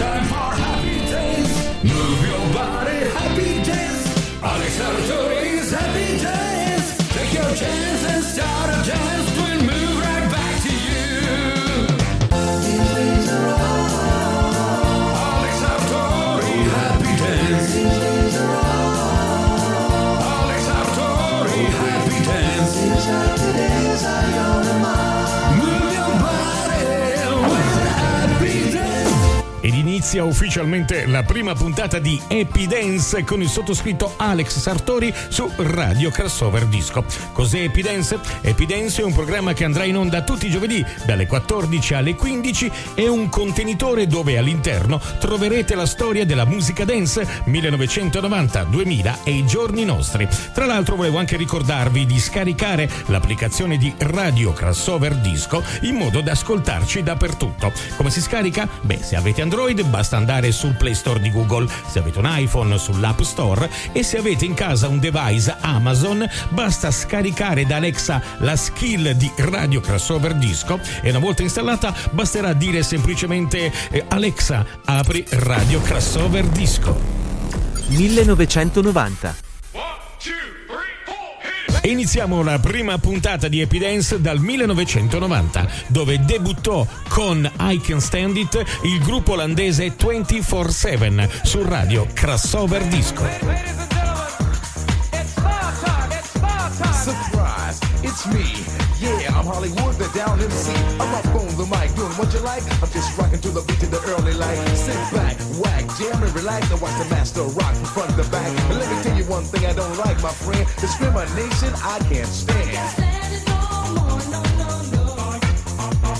time inizia ufficialmente la prima puntata di Happy con il sottoscritto Alex Sartori su Radio Crossover Disco. Cos'è Happy Dance? È un programma che andrà in onda tutti i giovedì dalle 14 alle 15 è un contenitore dove all'interno troverete la storia della musica dance 1990-2000 e i giorni nostri. Tra l'altro volevo anche ricordarvi di scaricare l'applicazione di Radio Crossover Disco in modo da ascoltarci dappertutto. Come si scarica? Beh, se avete Android basta andare sul Play Store di Google, se avete un iPhone sull'App Store e se avete in casa un device Amazon basta scaricare da Alexa la skill di Radio Crossover Disco e una volta installata basterà dire semplicemente eh, Alexa apri Radio Crossover Disco. 1990. E iniziamo la prima puntata di Happy Dance dal 1990, dove debuttò con I Can Stand It il gruppo olandese 24-7 su radio Crossover Disco. Surprise, it's me. Yeah, I'm Hollywood, the down MC. I'm up on the mic, doing what you like. I'm just rocking to the beat of the early light. Sit back, whack, jam and relax and watch the master rock from front to back. And let me tell you one thing I don't like, my friend. Discrimination I can't stand. Well,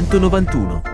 191.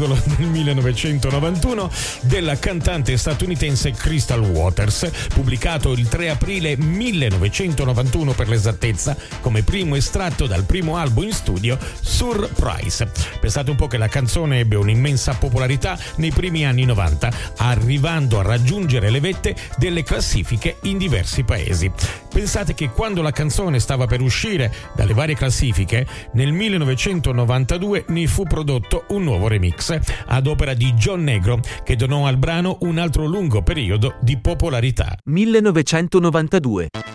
singolo del 1991 della cantante statunitense Crystal Waters, pubblicato il 3 aprile 1991 per l'esattezza come primo estratto dal primo album in studio Surprise. Pensate un po' che la canzone ebbe un'immensa popolarità nei primi anni 90, arrivando a raggiungere le vette delle classifiche in diversi paesi. Pensate che quando la canzone stava per uscire dalle varie classifiche, nel 1992 ne fu prodotto un nuovo remix ad opera di John Negro che donò al brano un altro lungo periodo di popolarità. 1992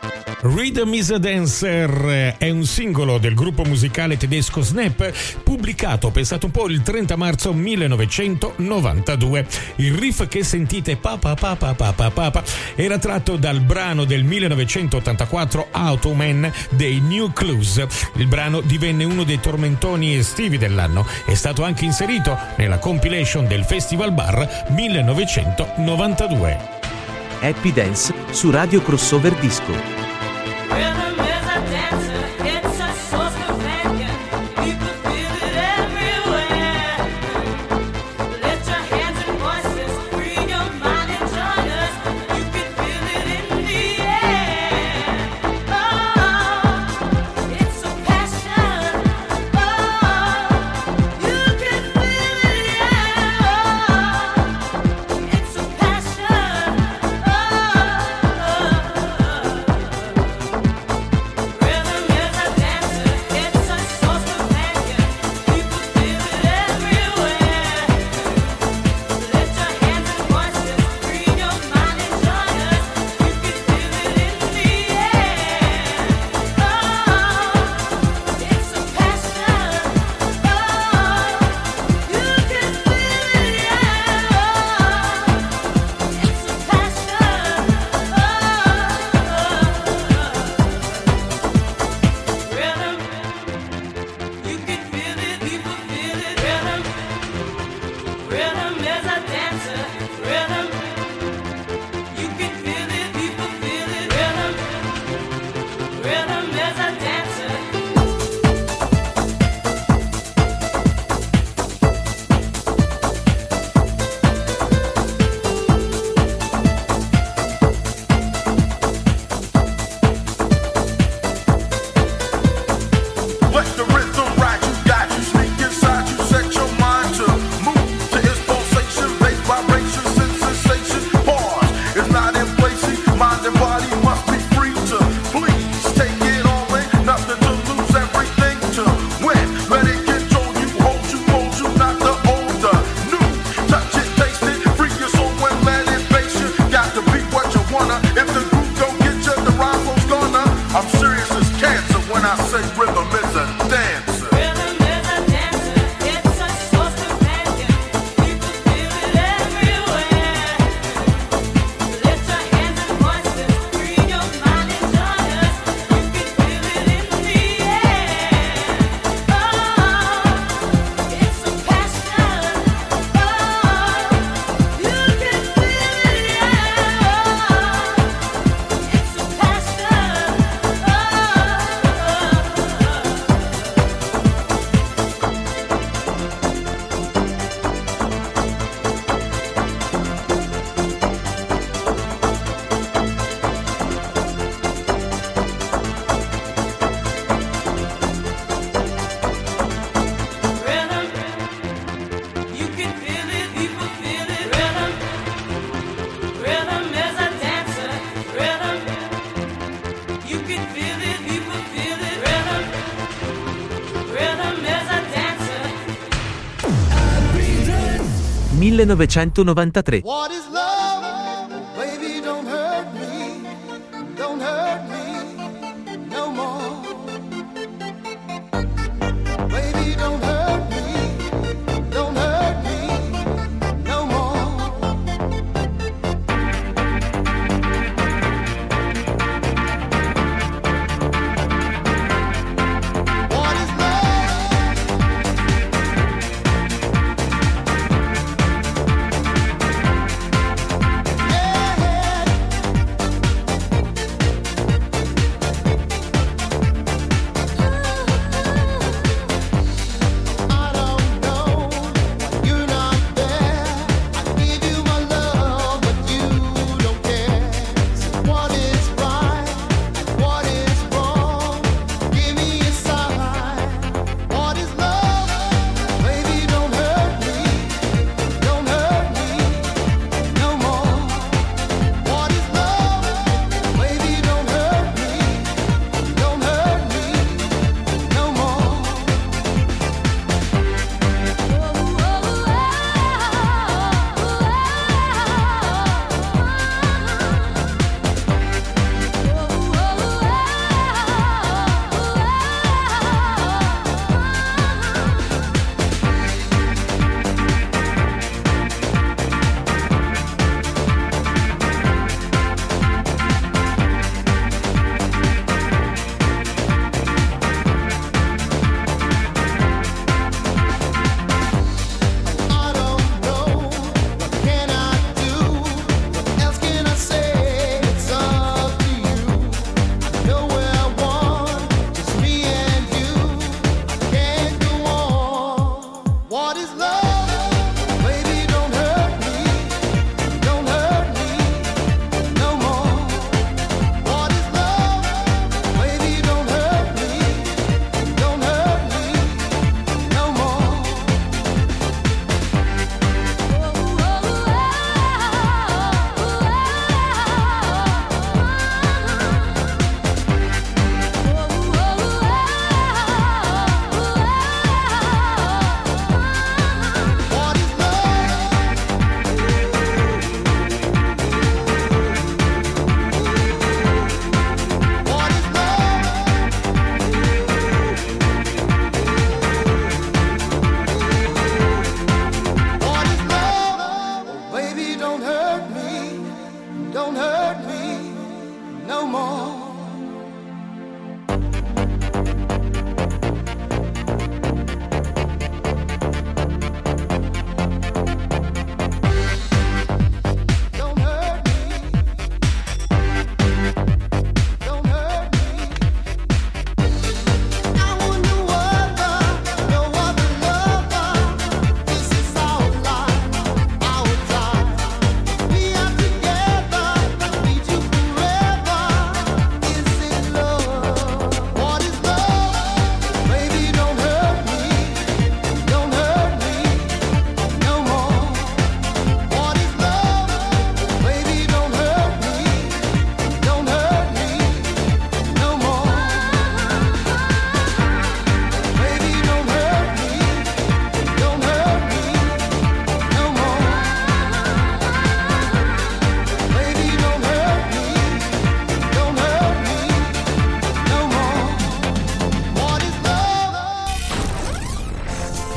Rhythm is a Dancer è un singolo del gruppo musicale tedesco Snap pubblicato, pensate un po', il 30 marzo 1992. Il riff che sentite pa pa pa pa pa pa pa, pa era tratto dal brano del 1984 Automan dei New Clues. Il brano divenne uno dei tormentoni estivi dell'anno. È stato anche inserito nella compilation del Festival Bar 1992. Happy Dance su Radio Crossover Disco. 1993.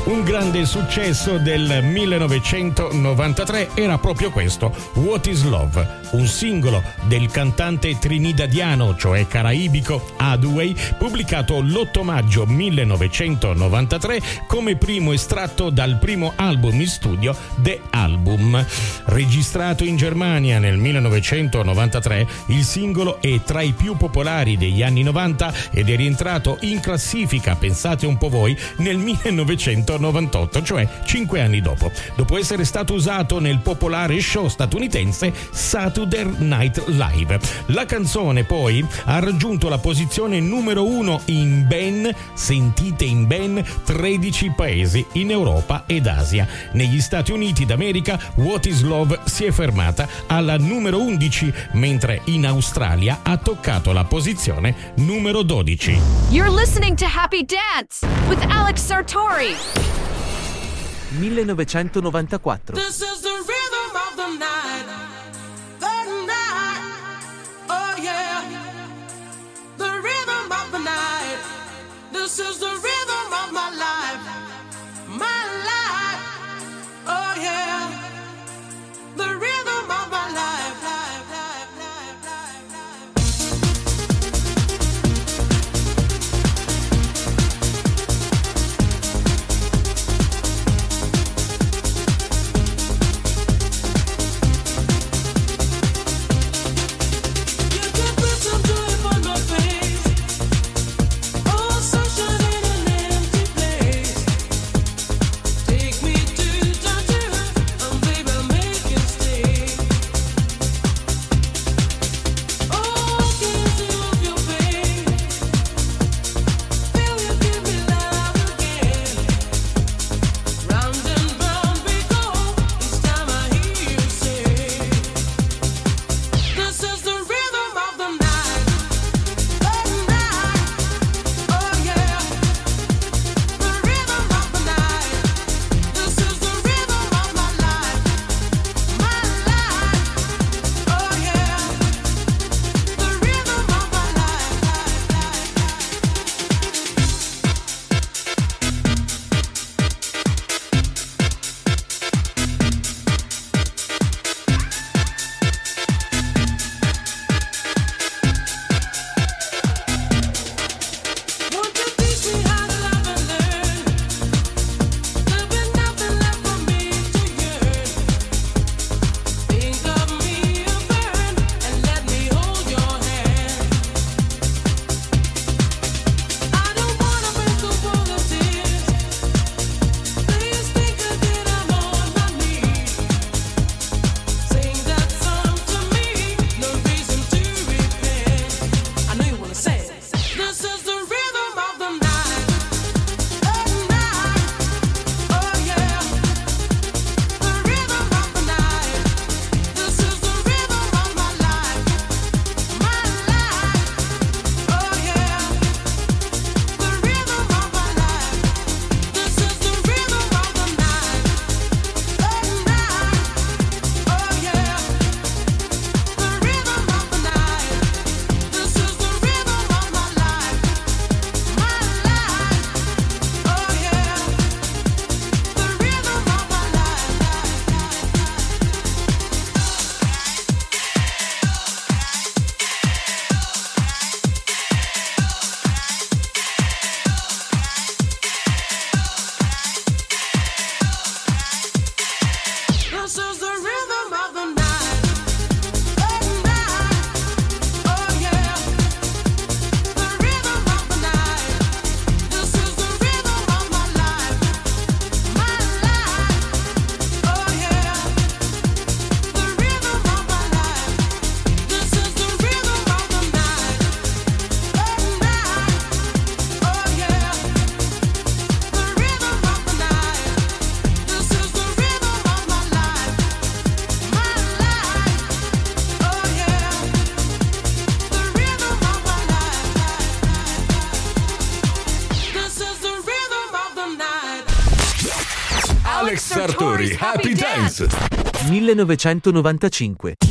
Un grande successo del 1993 era proprio questo, What is Love, un singolo del cantante trinidadiano, cioè caraibico, Adway, pubblicato l'8 maggio 1993 come primo estratto dal primo album in studio The Album. Registrato in Germania nel 1993, il singolo è tra i più popolari degli anni 90 ed è rientrato in classifica, pensate un po' voi, nel 1998, cioè 5 anni dopo, dopo essere stato usato nel popolare show statunitense Saturday Night Live. La canzone poi ha raggiunto la posizione numero uno in ben, sentite in ben 13 paesi in Europa ed Asia. Negli Stati Uniti d'America What is Love si è fermata alla numero 11, mentre in Australia ha toccato la posizione numero 12. You're listening to Happy Dance with Alex Sartori. 1994. This is the 1995.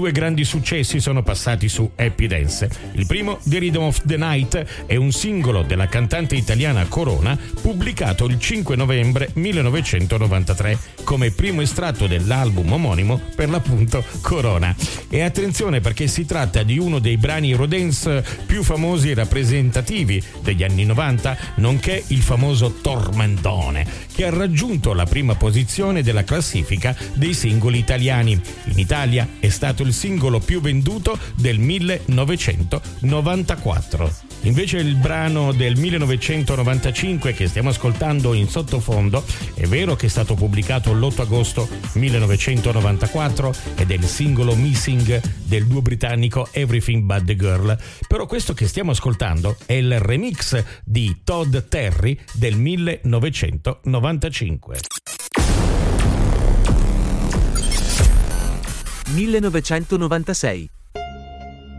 Due grandi successi sono passati su Happy Dance. Il primo, The Rhythm of the Night, è un singolo della cantante italiana Corona pubblicato il 5 novembre 1993 come primo estratto dell'album omonimo per l'appunto Corona. E attenzione perché si tratta di uno dei brani Rodance più famosi e rappresentativi degli anni 90, nonché il famoso Tormentone, che ha raggiunto la prima posizione della classifica dei singoli italiani. In Italia è stato il singolo più venduto del 1994. Invece il brano del 1995 che stiamo ascoltando in sottofondo è vero che è stato pubblicato l'8 agosto 1994 ed è il singolo Missing del duo britannico Everything But the Girl, però questo che stiamo ascoltando è il remix di Todd Terry del 1995. 1996.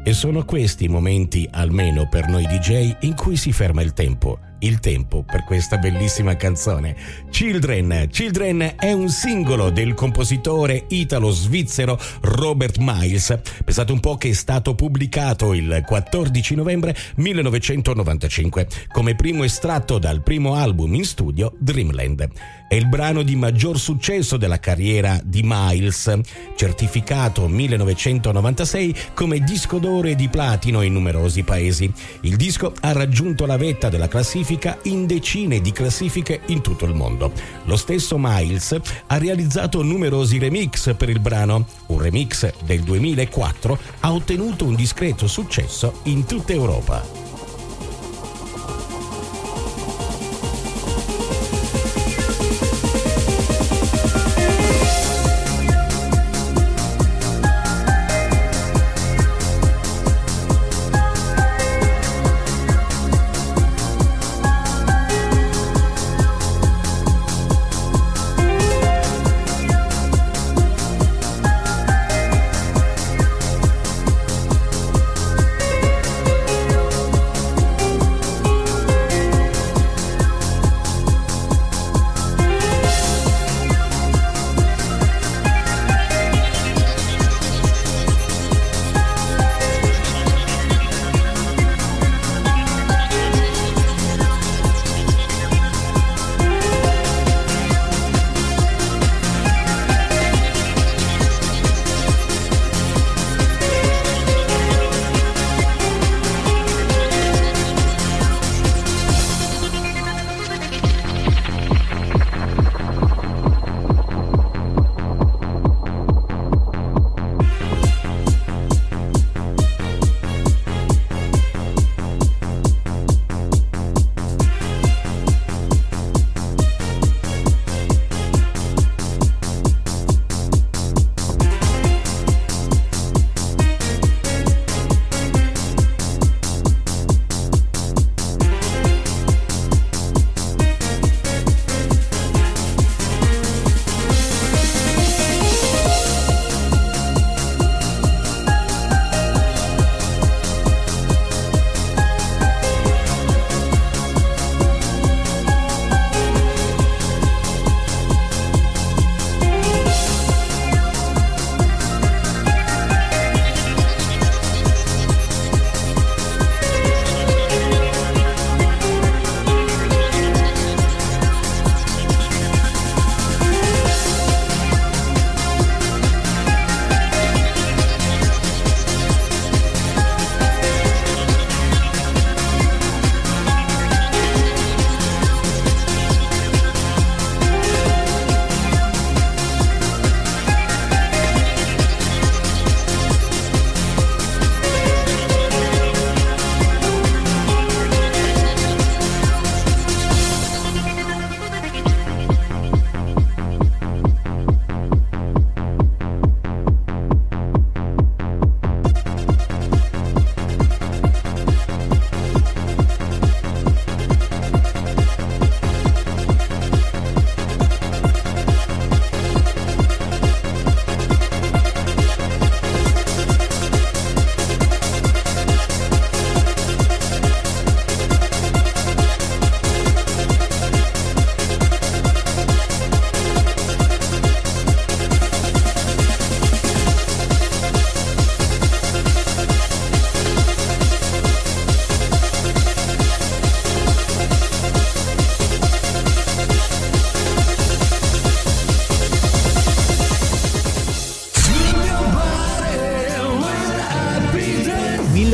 E sono questi i momenti, almeno per noi DJ, in cui si ferma il tempo. Il tempo per questa bellissima canzone. Children. Children è un singolo del compositore italo-svizzero Robert Miles. Pensate un po' che è stato pubblicato il 14 novembre 1995 come primo estratto dal primo album in studio Dreamland. È il brano di maggior successo della carriera di Miles, certificato 1996 come disco d'oro e di platino in numerosi paesi. Il disco ha raggiunto la vetta della classifica in decine di classifiche in tutto il mondo. Lo stesso Miles ha realizzato numerosi remix per il brano. Un remix del 2004 ha ottenuto un discreto successo in tutta Europa.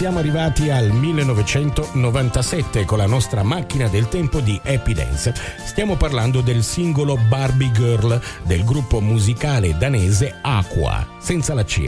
Siamo arrivati al 1997 con la nostra macchina del tempo di Happy Dance. Stiamo parlando del singolo Barbie Girl del gruppo musicale danese Aqua, senza la C.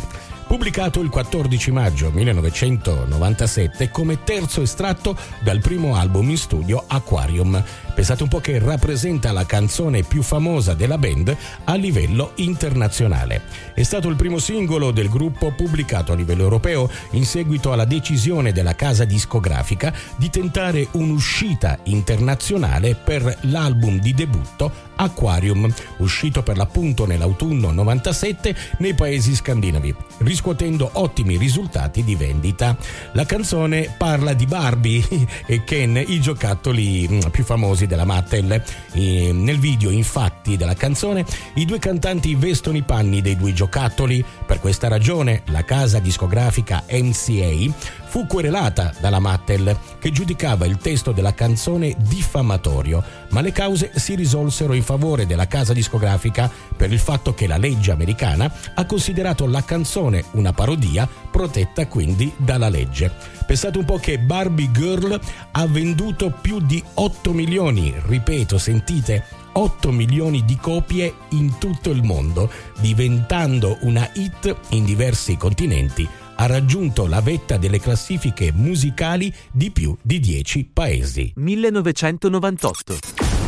Pubblicato il 14 maggio 1997 come terzo estratto dal primo album in studio Aquarium. Pensate un po' che rappresenta la canzone più famosa della band a livello internazionale. È stato il primo singolo del gruppo pubblicato a livello europeo in seguito alla decisione della casa discografica di tentare un'uscita internazionale per l'album di debutto Aquarium, uscito per l'appunto nell'autunno 97 nei paesi scandinavi, riscuotendo ottimi risultati di vendita. La canzone parla di Barbie e Ken, i giocattoli mm, più famosi della Mattel. E nel video, infatti, della canzone, i due cantanti vestono i panni dei due giocattoli. Per questa ragione, la casa discografica MCA fu querelata dalla Mattel, che giudicava il testo della canzone diffamatorio, ma le cause si risolsero in favore della casa discografica per il fatto che la legge americana ha considerato la canzone una parodia, protetta quindi dalla legge. Pensate un po' che Barbie Girl ha venduto più di 8 milioni, ripeto, sentite, 8 milioni di copie in tutto il mondo, diventando una hit in diversi continenti ha raggiunto la vetta delle classifiche musicali di più di 10 paesi. 1998.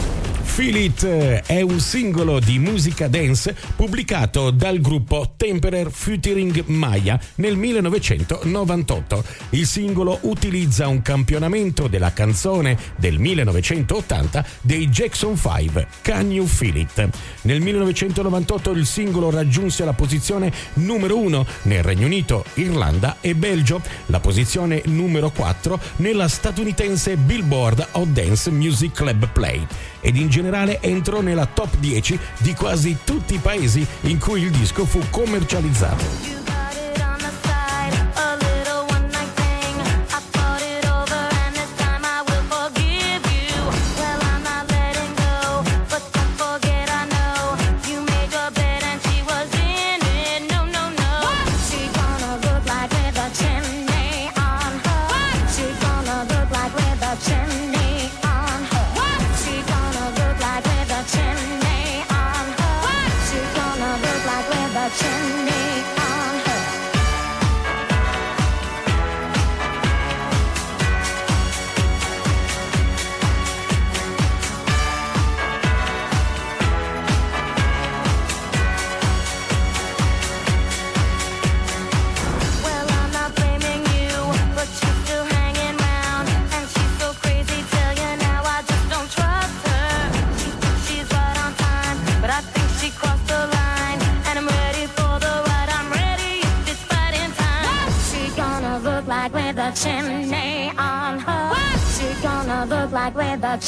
Feel It eh, è un singolo di musica dance pubblicato dal gruppo Temperer Featuring Maya nel 1998. Il singolo utilizza un campionamento della canzone del 1980 dei Jackson 5, Can You Feel It? Nel 1998 il singolo raggiunse la posizione numero 1 nel Regno Unito, Irlanda e Belgio, la posizione numero 4 nella statunitense Billboard Hot Dance Music Club Play ed in generale entrò nella top 10 di quasi tutti i paesi in cui il disco fu commercializzato.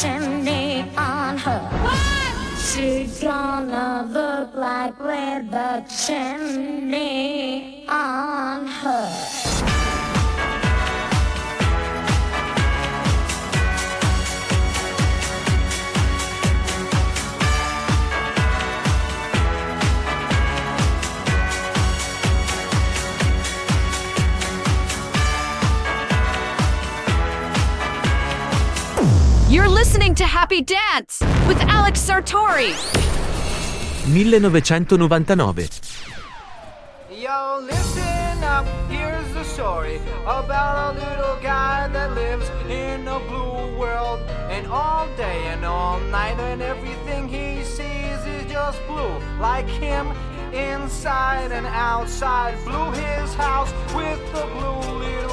watching on her. What? She's gonna look like with the chimney. With Sartori. 1999. Yo, listen up, here's the story about a little guy that lives in a blue world. And all day and all night, and everything he sees is just blue. Like him, inside and outside. Blue his house with a blue little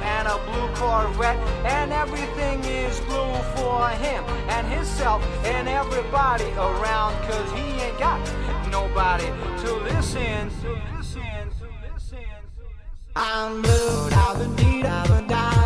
and a blue Corvette. And everything is blue for him and himself and everybody around. Cause he ain't got nobody to listen. I'm blue, I've been deed, I've been died,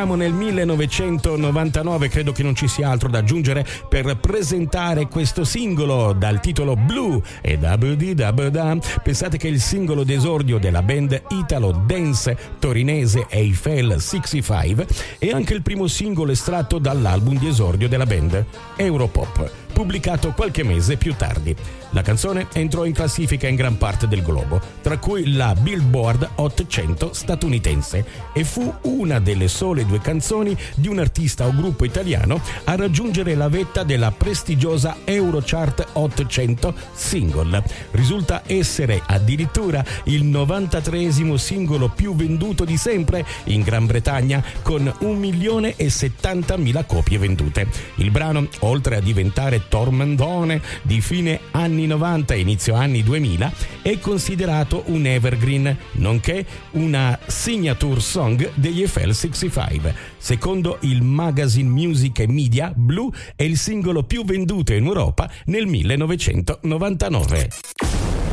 siamo nel 1999, credo che non ci sia altro da aggiungere per presentare questo singolo dal titolo Blue e Dabuda. Pensate che il singolo d'esordio della band italo dance torinese Eiffel 65 è anche il primo singolo estratto dall'album di esordio della band Europop pubblicato qualche mese più tardi. La canzone entrò in classifica in gran parte del globo, tra cui la Billboard 800 statunitense, e fu una delle sole due canzoni di un artista o gruppo italiano a raggiungere la vetta della prestigiosa Eurochart 800 single. Risulta essere addirittura il 93 singolo più venduto di sempre in Gran Bretagna con 1 milione e 70 mila copie vendute. Il brano, oltre a diventare tormentone di fine anni 90 e inizio anni 2000, è considerato un evergreen, nonché una signature song degli FL 65. Secondo il magazine Music e Media, Blue è il singolo più venduto in Europa nel 1999.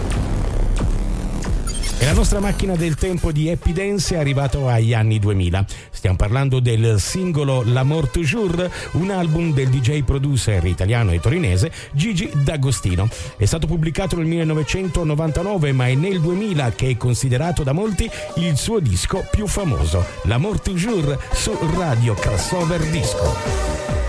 E la nostra macchina del tempo di Happy Dance è arrivato agli anni 2000. Stiamo parlando del singolo L'amour toujours, un album del DJ producer italiano e torinese Gigi D'Agostino. È stato pubblicato nel 1999, ma è nel 2000 che è considerato da molti il suo disco più famoso, L'amour toujours su Radio Crossover Disco.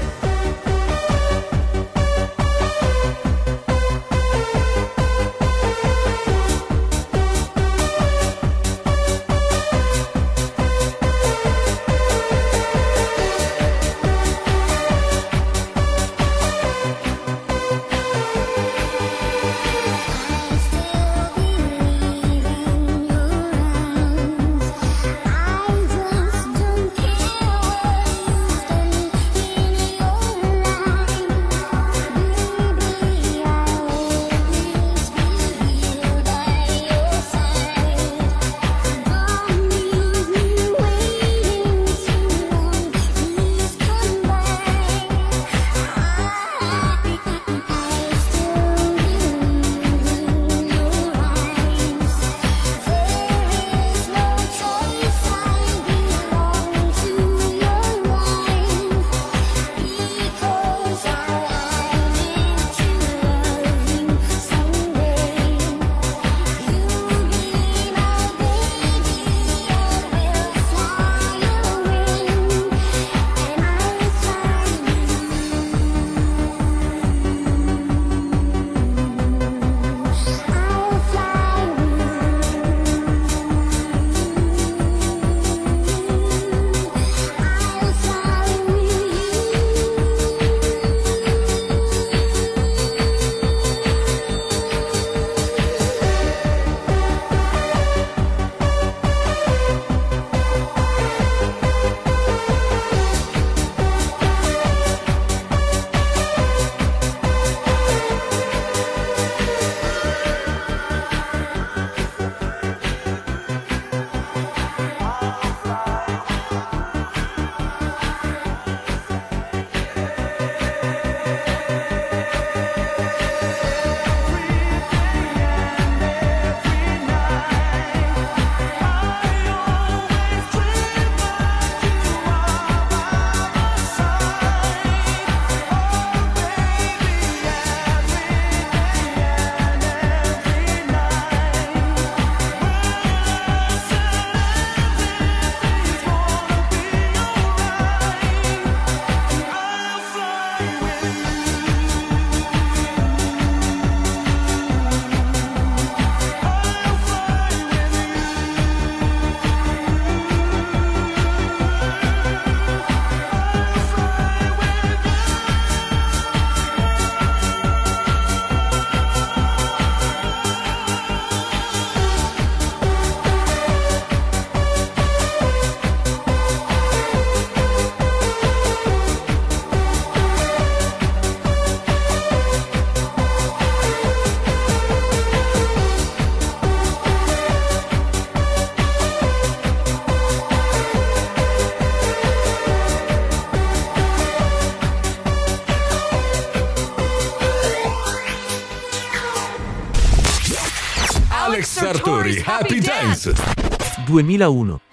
Happy Dance. 2001.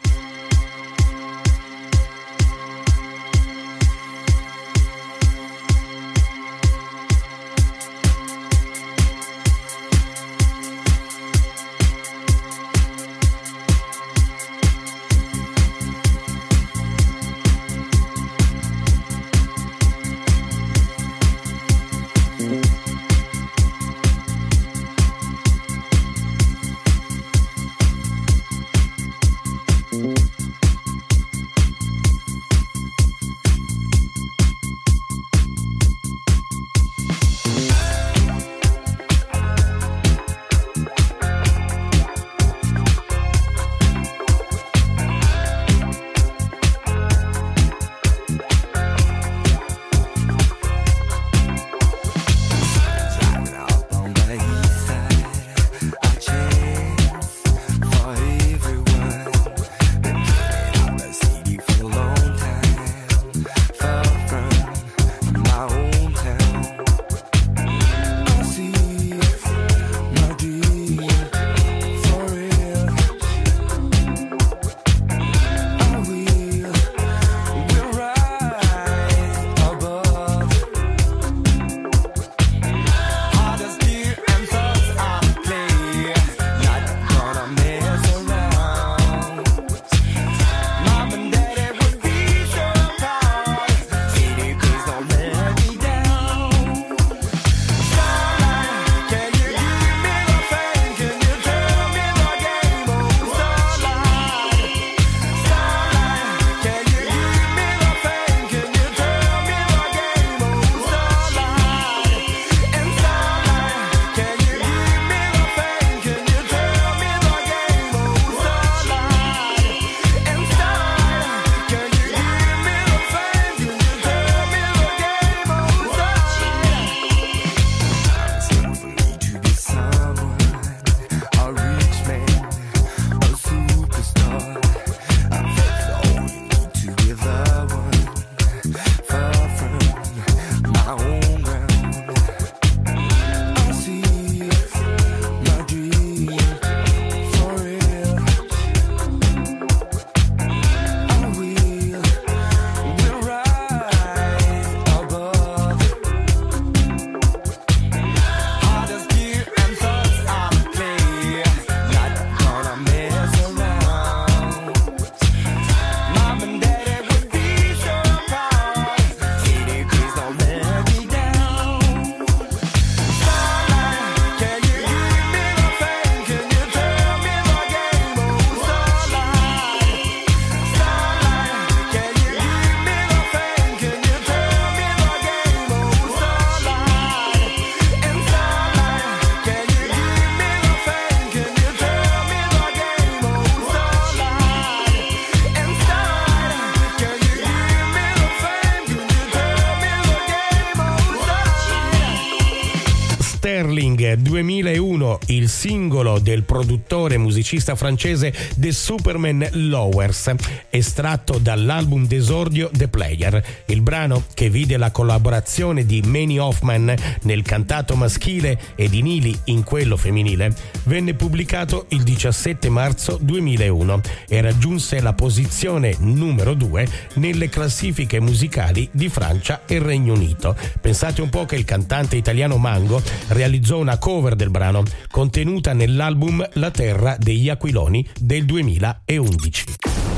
Singolo del produttore musicista francese The Superman Lowers, estratto dall'album d'esordio The Player. Il brano, che vide la collaborazione di Manny Hoffman nel cantato maschile e di Neely in quello femminile, venne pubblicato il 17 marzo 2001 e raggiunse la posizione numero 2 nelle classifiche musicali di Francia e Regno Unito. Pensate un po' che il cantante italiano Mango realizzò una cover del brano contenuta nell'album La terra degli aquiloni del 2011.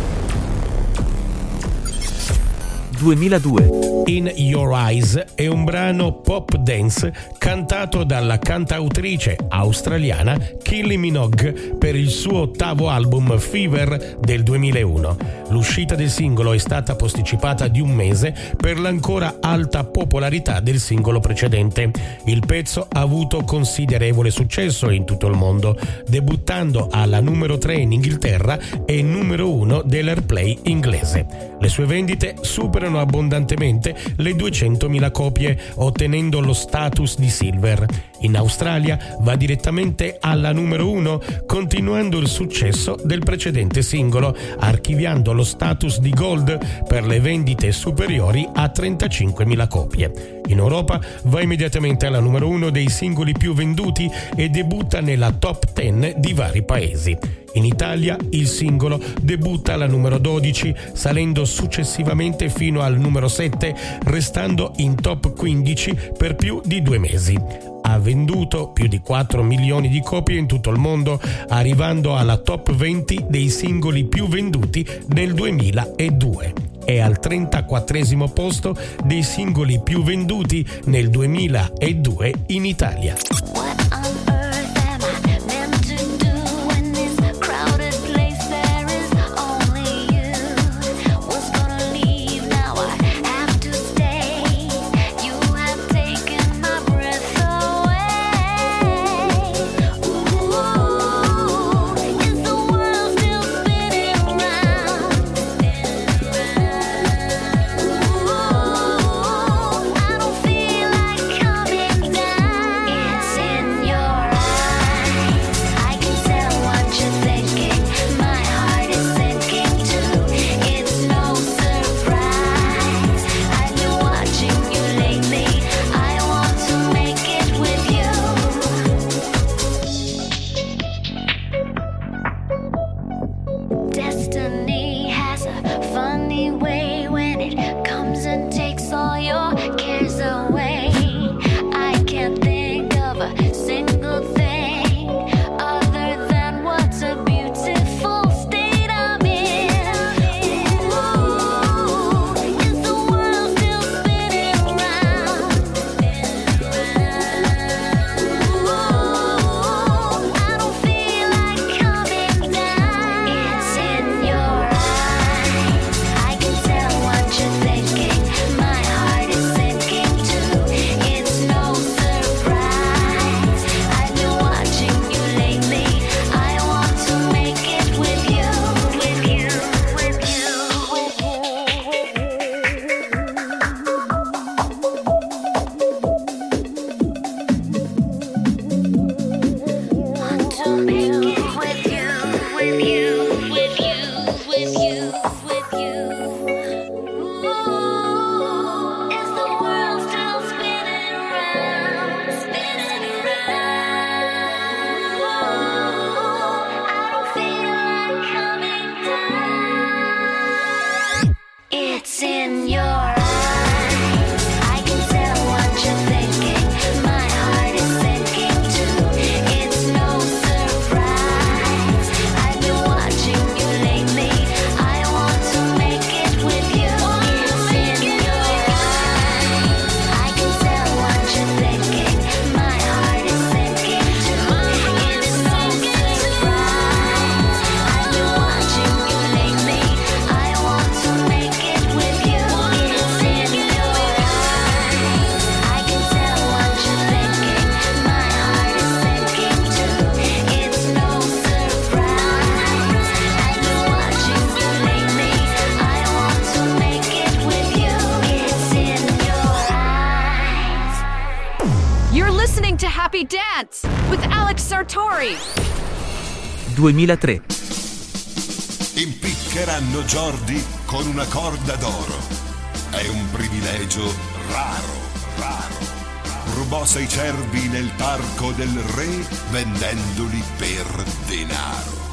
2002. In Your Eyes è un brano pop dance cantato dalla cantautrice australiana Kylie Minogue per il suo ottavo album Fever del 2001. L'uscita del singolo è stata posticipata di un mese per l'ancora alta popolarità del singolo precedente. Il pezzo ha avuto considerevole successo in tutto il mondo, debuttando alla numero 3 in Inghilterra e numero 1 dell'airplay inglese. Le sue vendite superano abbondantemente le 200.000 copie, ottenendo lo status di silver. In Australia va direttamente alla numero 1, continuando il successo del precedente singolo, archiviando lo status di gold per le vendite superiori a 35.000 copie. In Europa va immediatamente alla numero 1 dei singoli più venduti e debutta nella top 10 di vari paesi. In Italia il singolo debutta alla numero 12, salendo successivamente fino al numero 7, restando in top 15 per più di due mesi. Ha venduto più di 4 milioni di copie in tutto il mondo, arrivando alla top 20 dei singoli più venduti nel 2002. È al 34 posto dei singoli più venduti nel 2002 in Italia. Happy Dance with Alex Sartori. 2003. Impiccheranno Jordi con una corda d'oro. È un privilegio raro, raro. Rubò sei cervi nel parco del re vendendoli per denaro, denaro.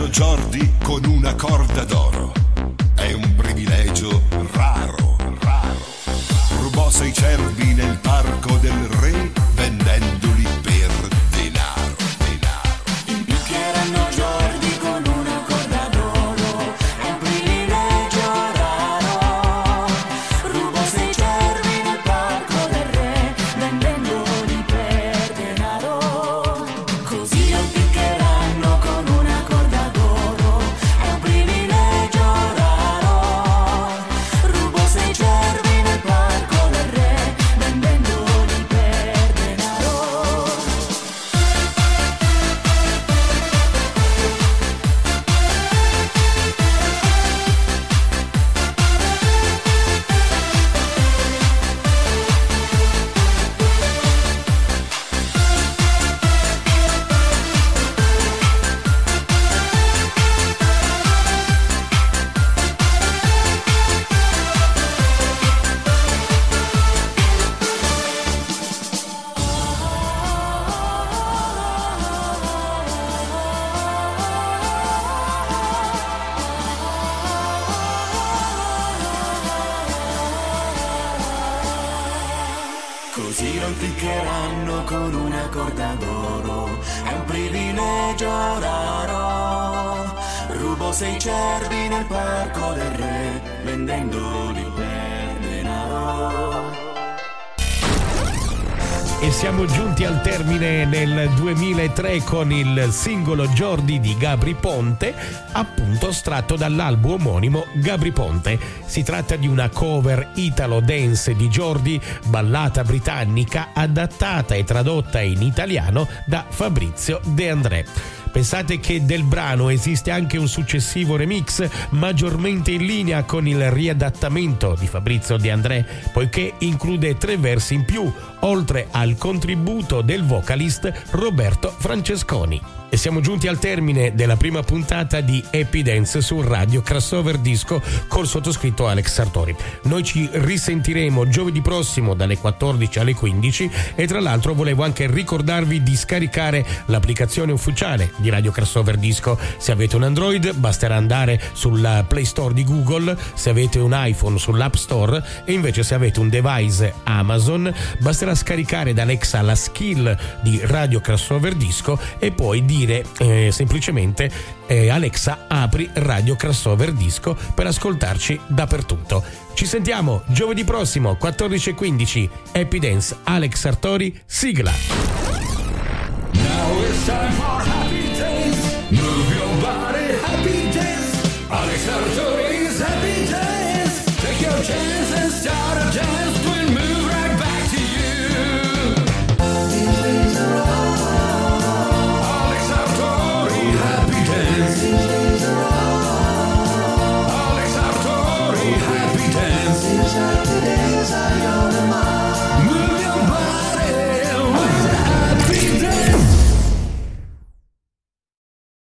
Impiccheranno Jordi con una corda d'oro. È un privilegio raro, raro. Rubò sei cervi nel parco E siamo giunti al termine nel 2003 con il singolo Jordi di Gabri Ponte, appunto stratto dall'album omonimo Gabri Ponte. Si tratta di una cover italo dance di Jordi, ballata britannica, adattata e tradotta in italiano da Fabrizio De André. Pensate che del brano esiste anche un successivo remix maggiormente in linea con il riadattamento di Fabrizio De André, poiché include tre versi in più, oltre al contributo del vocalist Roberto Francesconi. E siamo giunti al termine della prima puntata di Happy Dance su Radio Crossover Disco col sottoscritto Alex Sartori. Noi ci risentiremo giovedì prossimo dalle 14 alle 15 e tra l'altro volevo anche ricordarvi di scaricare l'applicazione ufficiale di Radio Crossover Disco. Se avete un Android basterà andare sulla Play Store di Google, se avete un iPhone sull'App Store e invece se avete un device Amazon basterà scaricare da Alexa la skill di Radio Crossover Disco e poi dire eh, semplicemente eh, Alexa apri Radio Crossover Disco per ascoltarci dappertutto. Ci sentiamo giovedì prossimo 14.15 Happy Dance Alex Sartori sigla.